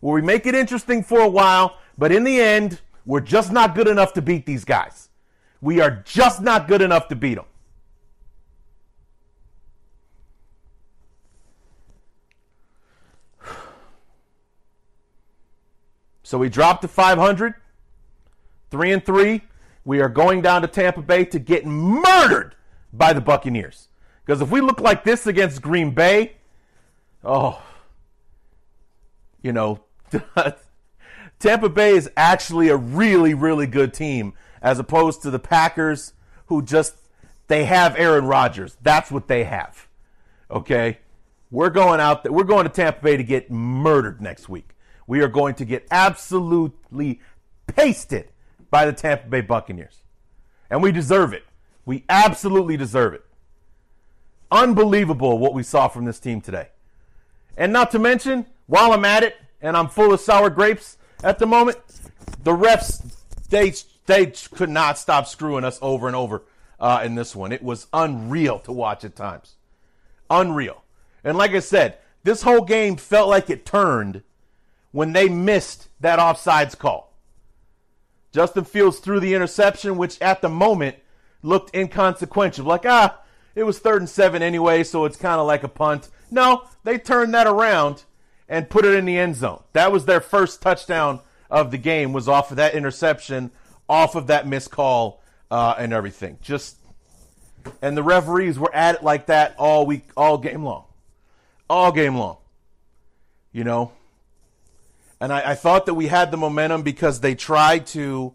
Where we make it interesting for a while, but in the end, we're just not good enough to beat these guys. We are just not good enough to beat them. So we dropped to 500, three and three. We are going down to Tampa Bay to get murdered by the Buccaneers. Because if we look like this against Green Bay, oh, you know, Tampa Bay is actually a really, really good team as opposed to the Packers who just they have Aaron Rodgers. That's what they have. Okay? We're going out there, we're going to Tampa Bay to get murdered next week. We are going to get absolutely pasted by the Tampa Bay Buccaneers. And we deserve it. We absolutely deserve it. Unbelievable what we saw from this team today. And not to mention, while I'm at it and I'm full of sour grapes at the moment, the refs they they could not stop screwing us over and over uh, in this one. It was unreal to watch at times. Unreal. And like I said, this whole game felt like it turned when they missed that offsides call. Justin Fields threw the interception, which at the moment looked inconsequential. Like, ah, it was third and seven anyway, so it's kind of like a punt. No, they turned that around and put it in the end zone. That was their first touchdown of the game, was off of that interception, off of that missed call, uh, and everything. Just and the referees were at it like that all week, all game long, all game long. You know, and I, I thought that we had the momentum because they tried to.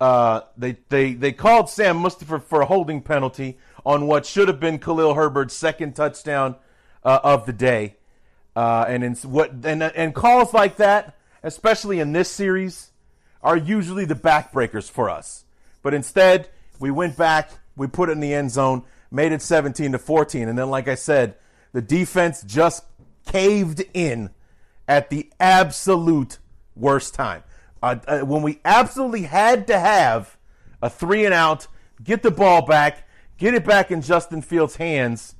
Uh, they, they, they called Sam Mustipher for a holding penalty on what should have been Khalil Herbert's second touchdown uh, of the day. Uh, and in what and, and calls like that, especially in this series, are usually the backbreakers for us. But instead, we went back, we put it in the end zone, made it 17 to 14, and then, like I said, the defense just caved in at the absolute worst time. Uh, uh, when we absolutely had to have a three and out, get the ball back, get it back in Justin Fields' hands,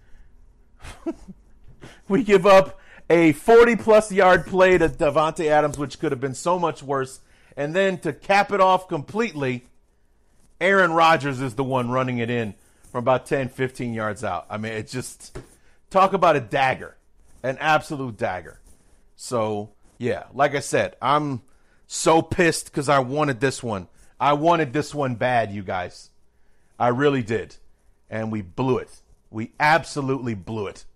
we give up a 40 plus yard play to Davante Adams, which could have been so much worse. And then to cap it off completely, Aaron Rodgers is the one running it in from about 10, 15 yards out. I mean, it's just talk about a dagger, an absolute dagger. So, yeah, like I said, I'm so pissed because I wanted this one. I wanted this one bad, you guys. I really did. And we blew it. We absolutely blew it.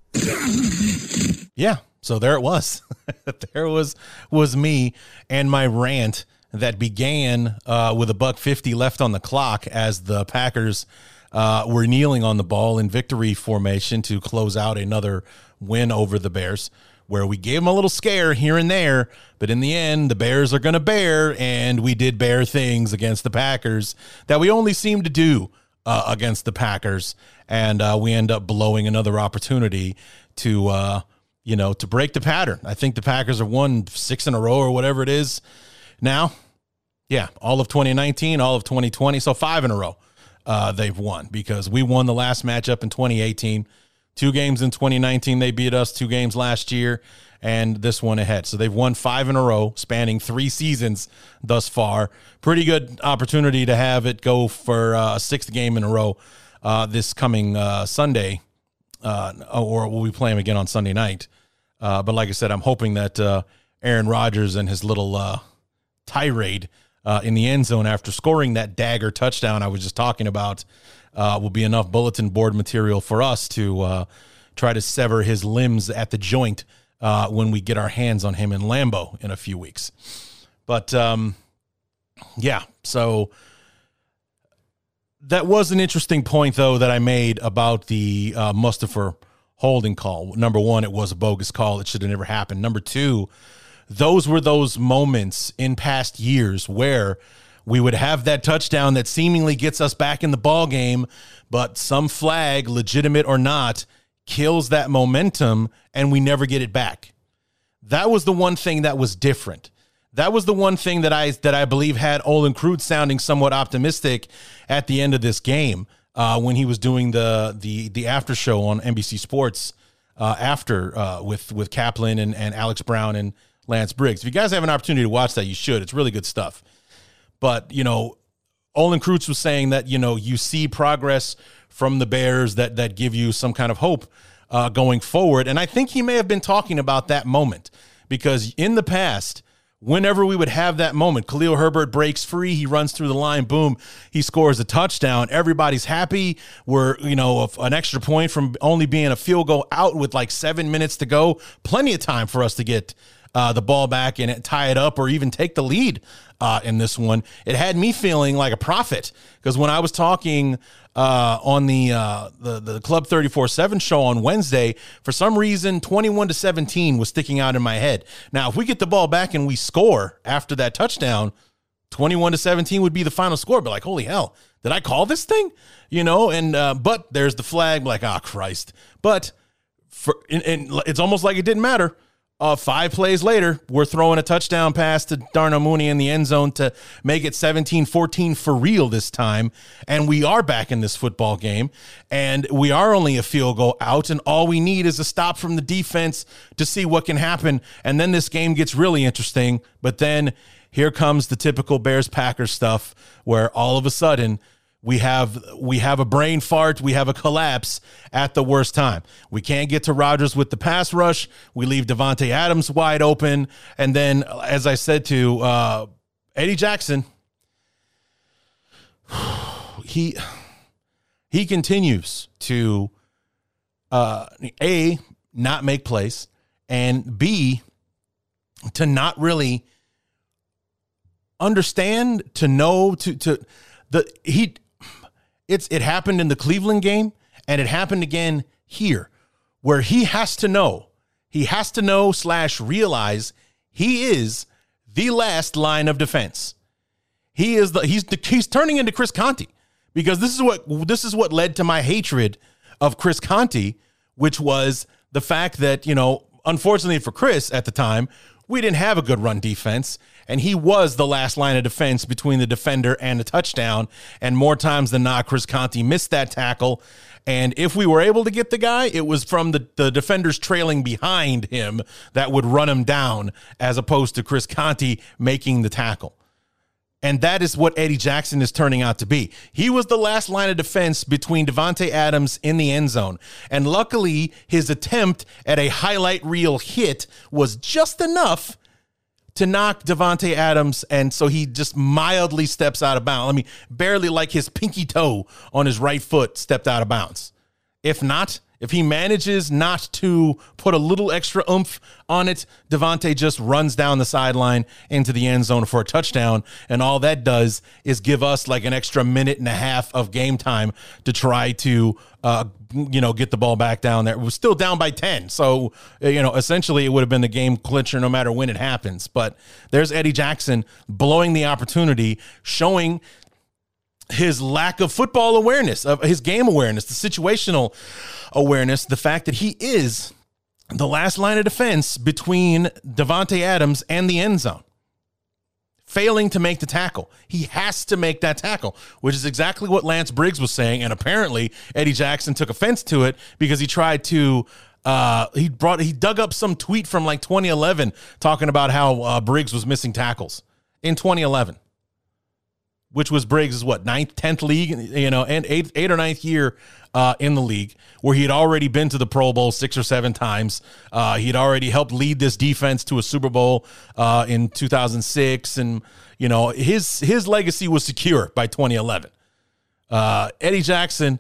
yeah. So there it was. there was was me and my rant that began uh, with a buck fifty left on the clock as the Packers uh, were kneeling on the ball in victory formation to close out another win over the Bears where we gave them a little scare here and there, but in the end, the Bears are going to bear, and we did bear things against the Packers that we only seem to do uh, against the Packers, and uh, we end up blowing another opportunity to, uh, you know, to break the pattern. I think the Packers have won six in a row or whatever it is now. Yeah, all of 2019, all of 2020, so five in a row uh, they've won because we won the last matchup in 2018 Two games in 2019, they beat us. Two games last year, and this one ahead. So they've won five in a row, spanning three seasons thus far. Pretty good opportunity to have it go for uh, a sixth game in a row uh, this coming uh, Sunday, uh, or we'll be playing again on Sunday night. Uh, but like I said, I'm hoping that Aaron Rodgers and his little tirade in the end zone after scoring that dagger touchdown I was just talking about uh, will be enough bulletin board material for us to uh, try to sever his limbs at the joint uh, when we get our hands on him in Lambeau in a few weeks. But um, yeah, so that was an interesting point, though, that I made about the uh, Mustipher holding call. Number one, it was a bogus call. It should have never happened. Number two, those were those moments in past years where we would have that touchdown that seemingly gets us back in the ball game, but some flag, legitimate or not, kills that momentum and we never get it back. That was the one thing that was different. That was the one thing that I that I believe had Olin Kreutz sounding somewhat optimistic at the end of this game uh, when he was doing the the the after show on NBC Sports uh, after uh, with with Kaplan and, and Alex Brown and Lance Briggs. If you guys have an opportunity to watch that, you should. It's really good stuff. But you know, Olin Kreutz was saying that you know you see progress from the Bears that that give you some kind of hope uh, going forward, and I think he may have been talking about that moment because in the past whenever we would have that moment, Khalil Herbert breaks free, he runs through the line, boom, he scores a touchdown. Everybody's happy. We're, you know, an extra point from only being a field goal out with like seven minutes to go. Plenty of time for us to get uh, the ball back and tie it up or even take the lead uh, in this one. It had me feeling like a prophet because when I was talking uh, on the, uh, the the Club 34/7 show on Wednesday, for some reason 21 to 17 was sticking out in my head. Now, if we get the ball back and we score after that touchdown, 21 to 17 would be the final score. But like, holy hell, did I call this thing? You know, and uh, but there's the flag. Like, ah, oh, Christ. But for and, and it's almost like it didn't matter uh, five plays later, we're throwing a touchdown pass to Darnell Mooney in the end zone to make it 17 14 for real this time. And we are back in this football game. And we are only a field goal out. And all we need is a stop from the defense to see what can happen. And then this game gets really interesting. But then here comes the typical Bears Packers stuff where all of a sudden, we have we have a brain fart, we have a collapse at the worst time. We can't get to Rodgers with the pass rush. We leave Davante Adams wide open, and then, as I said to uh, Eddie Jackson, he he continues to uh, a not make plays, and b to not really understand to know to to the he it's it happened in the Cleveland game and it happened again here, where he has to know, he has to know slash realize he is the last line of defense. He is the he's the, he's turning into Chris Conte because this is what this is what led to my hatred of Chris Conte, which was the fact that you know, unfortunately for Chris at the time, we didn't have a good run defense and he was the last line of defense between the defender and the touchdown. And more times than not, Chris Conte missed that tackle. And if we were able to get the guy, it was from the, the defenders trailing behind him that would run him down, as opposed to Chris Conte making the tackle. And that is what Eddie Jackson is turning out to be. He was the last line of defense between Davante Adams in the end zone. And luckily, his attempt at a highlight reel hit was just enough to knock Davante Adams, and so he just mildly steps out of bounds. I mean, barely like his pinky toe on his right foot stepped out of bounds. If not, if he manages not to put a little extra oomph on it, Davante just runs down the sideline into the end zone for a touchdown. And all that does is give us like an extra minute and a half of game time to try to uh, you know, get the ball back down there. Was still down by 10. So, uh, you know, essentially it would have been the game clincher no matter when it happens. But there's Eddie Jackson blowing the opportunity, showing his lack of football awareness, of his game awareness, the situational awareness, the fact that he is the last line of defense between Davante Adams and the end zone failing to make the tackle. He has to make that tackle, which is exactly what Lance Briggs was saying. And apparently, Eddie Jackson took offense to it because he tried to. Uh, he brought he dug up some tweet from like 2011 talking about how uh, Briggs was missing tackles in 2011 which was Briggs' what ninth, tenth league, you know, and eighth, eight or ninth year uh, in the league, where he had already been to the Pro Bowl six or seven times. Uh, he had already helped lead this defense to a Super Bowl uh, in 2006, and you know his his legacy was secure by 2011. Uh, Eddie Jackson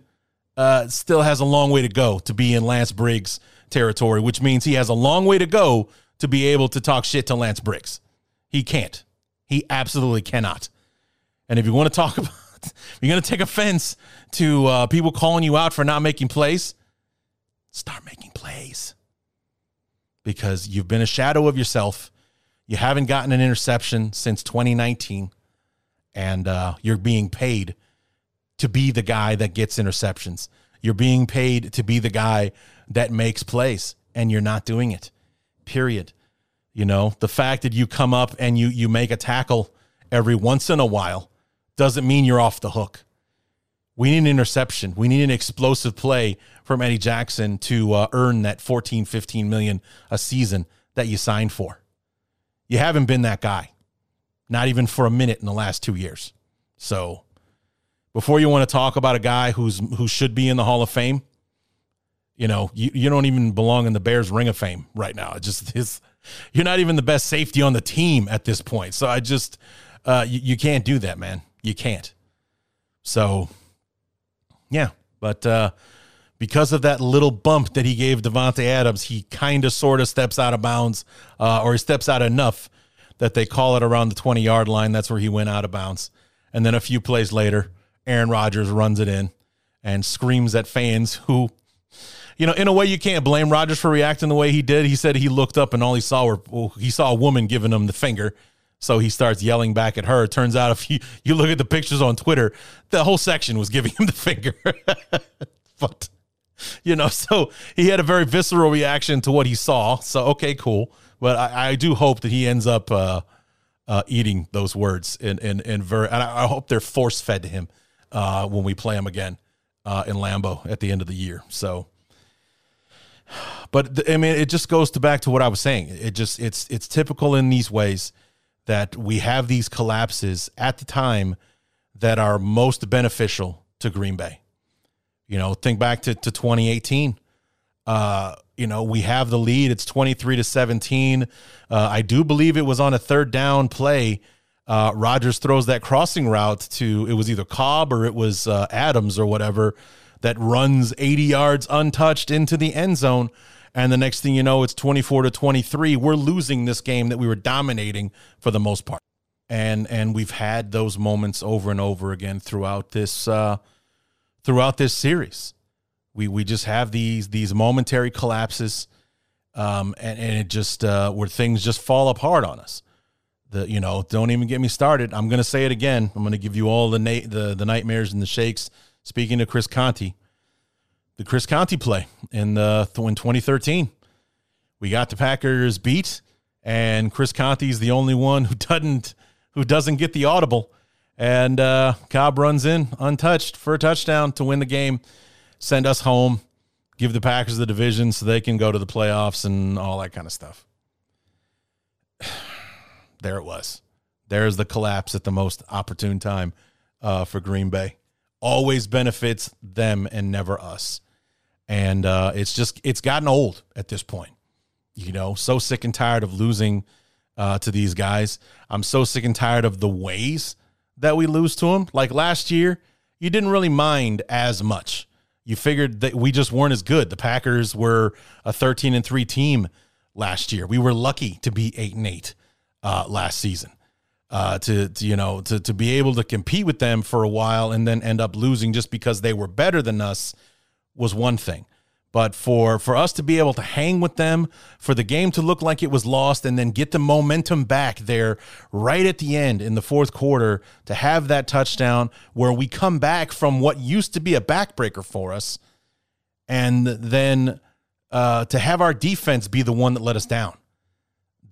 uh, still has a long way to go to be in Lance Briggs territory, which means he has a long way to go to be able to talk shit to Lance Briggs. He can't. He absolutely cannot. And if you want to talk about, you're going to take offense to uh, people calling you out for not making plays, start making plays. Because you've been a shadow of yourself. You haven't gotten an interception since 2019. And uh, you're being paid to be the guy that gets interceptions. You're being paid to be the guy that makes plays, and you're not doing it. Period. You know, the fact that you come up and you you make a tackle every once in a while doesn't mean you're off the hook. We need an interception. We need an explosive play from Eddie Jackson to uh, earn that 14, 15 million a season that you signed for. You haven't been that guy, not even for a minute in the last two years. So, before you want to talk about a guy who's who should be in the Hall of Fame, you know, you, you don't even belong in the Bears Ring of Fame right now. It just is. You're not even the best safety on the team at this point. So I just, uh, you, you can't do that, man. You can't. So, yeah, but uh, because of that little bump that he gave Davante Adams, he kind of sort of steps out of bounds, uh, or he steps out enough that they call it around the 20 yard line. That's where he went out of bounds. And then a few plays later, Aaron Rodgers runs it in and screams at fans who, you know, in a way you can't blame Rodgers for reacting the way he did. He said he looked up and all he saw were well, he saw a woman giving him the finger. So he starts yelling back at her. Turns out if you, you look at the pictures on Twitter, the whole section was giving him the finger. but you know, so he had a very visceral reaction to what he saw. So okay, cool. But I, I do hope that he ends up uh, uh, eating those words and and and very. And I, I hope they're force fed to him uh, when we play him again uh, in Lambeau at the end of the year. So, but I mean, it just goes to back to what I was saying. It just it's it's typical in these ways that we have these collapses at the time that are most beneficial to Green Bay. You know, think back to, to 2018. Uh, you know, we have the lead. It's 23 to 17. Uh, I do believe it was on a third down play. Uh, Rodgers throws that crossing route to, it was either Cobb or it was uh, Adams or whatever that runs 80 yards untouched into the end zone. And the next thing you know, it's 24 to 23. We're losing this game that we were dominating for the most part. And and we've had those moments over and over again throughout this uh, throughout this series. We we just have these these momentary collapses, um, and, and it just uh, where things just fall apart on us. The you know don't even get me started. I'm gonna say it again. I'm gonna give you all the na- the the nightmares and the shakes. Speaking to Chris Conte, the Chris Conte play in the in 2013. We got the Packers beat, and Chris Conte is the only one who doesn't who doesn't get the audible. And uh, Cobb runs in untouched for a touchdown to win the game, send us home, give the Packers the division so they can go to the playoffs and all that kind of stuff. there it was. There's the collapse at the most opportune time uh, for Green Bay. Always benefits them and never us and uh, it's just it's gotten old at this point. You know, so sick and tired of losing uh, to these guys. I'm so sick and tired of the ways that we lose to them. Like last year, you didn't really mind as much. You figured that we just weren't as good. The Packers were a 13 and three team last year. We were lucky to be eight and eight uh, last season. Uh, to, to you know to to be able to compete with them for a while and then end up losing just because they were better than us was one thing. But for for us to be able to hang with them, for the game to look like it was lost, and then get the momentum back there right at the end in the fourth quarter to have that touchdown where we come back from what used to be a backbreaker for us, and then uh, to have our defense be the one that let us down.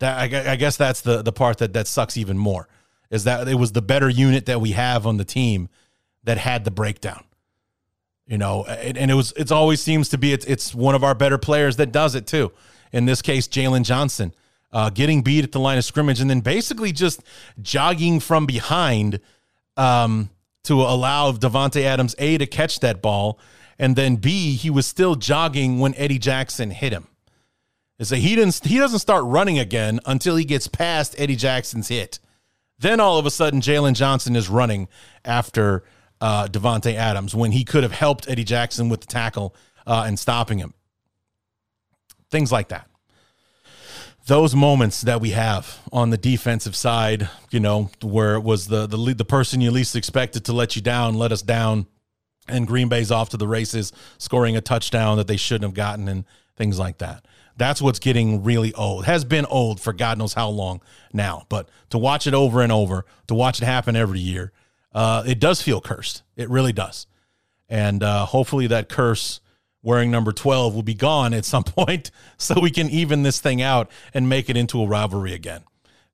That I, I guess that's the the part that that sucks even more is that it was the better unit that we have on the team that had the breakdown you know, and, and it was it's always seems to be it's it's one of our better players that does it too. In this case, Jaylon Johnson. Uh, getting beat at the line of scrimmage and then basically just jogging from behind um, to allow Davante Adams A to catch that ball, and then B he was still jogging when Eddie Jackson hit him. Is that he didn't he doesn't start running again until he gets past Eddie Jackson's hit. Then all of a sudden Jaylon Johnson is running after uh, Davante Adams when he could have helped Eddie Jackson with the tackle uh, and stopping him. Things like that. Those moments that we have on the defensive side, you know, where it was the the the person you least expected to let you down, let us down, and Green Bay's off to the races, scoring a touchdown that they shouldn't have gotten, and things like that. That's what's getting really old. Has been old for God knows how long now. But to watch it over and over, to watch it happen every year, uh, it does feel cursed. It really does. And uh, hopefully that curse wearing number 12 will be gone at some point so we can even this thing out and make it into a rivalry again.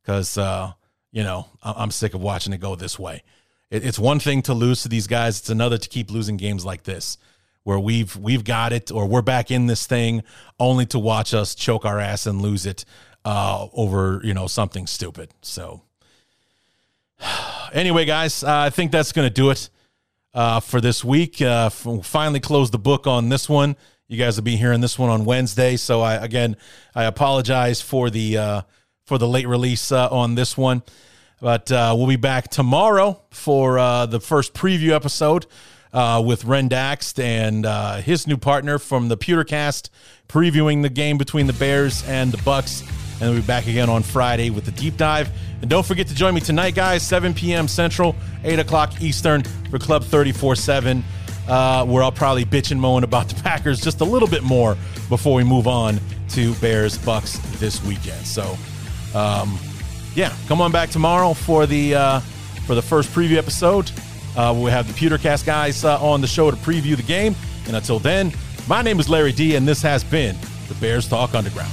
Because, uh, you know, I'm sick of watching it go this way. it, it's one thing to lose to these guys; it's another to keep losing games like this, where we've we've got it or we're back in this thing, only to watch us choke our ass and lose it uh, over you know something stupid. So, anyway, guys, uh, I think that's going to do it uh, for this week. Uh, finally, close the book on this one. You guys will be hearing this one on Wednesday. So, I again, I apologize for the uh, for the late release uh, on this one. But uh, we'll be back tomorrow for uh, the first preview episode uh, with Ren Daxt and uh, his new partner from the Pewtercast, previewing the game between the Bears and the Bucks. And we'll be back again on Friday with the deep dive. And don't forget to join me tonight, guys, 7 p.m. Central, 8 o'clock Eastern for Club 34 7, uh, where I'll probably bitch and moan about the Packers just a little bit more before we move on to Bears Bucks this weekend. So, um, yeah, come on back tomorrow for the uh, for the first preview episode. Uh, we'll have the Pewtercast guys uh, on the show to preview the game. And until then, my name is Larry D, and this has been the Bears Talk Underground.